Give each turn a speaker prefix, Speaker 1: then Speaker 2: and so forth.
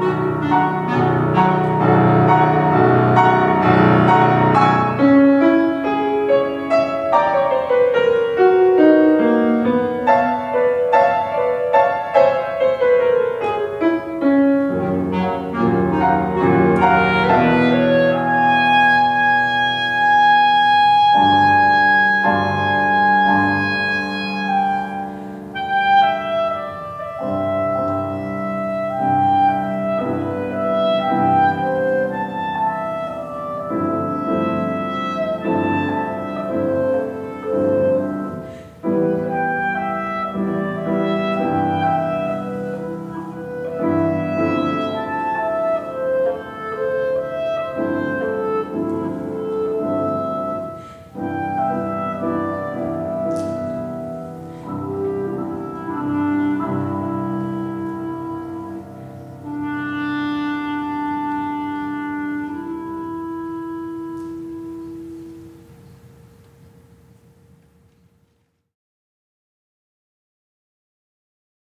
Speaker 1: Música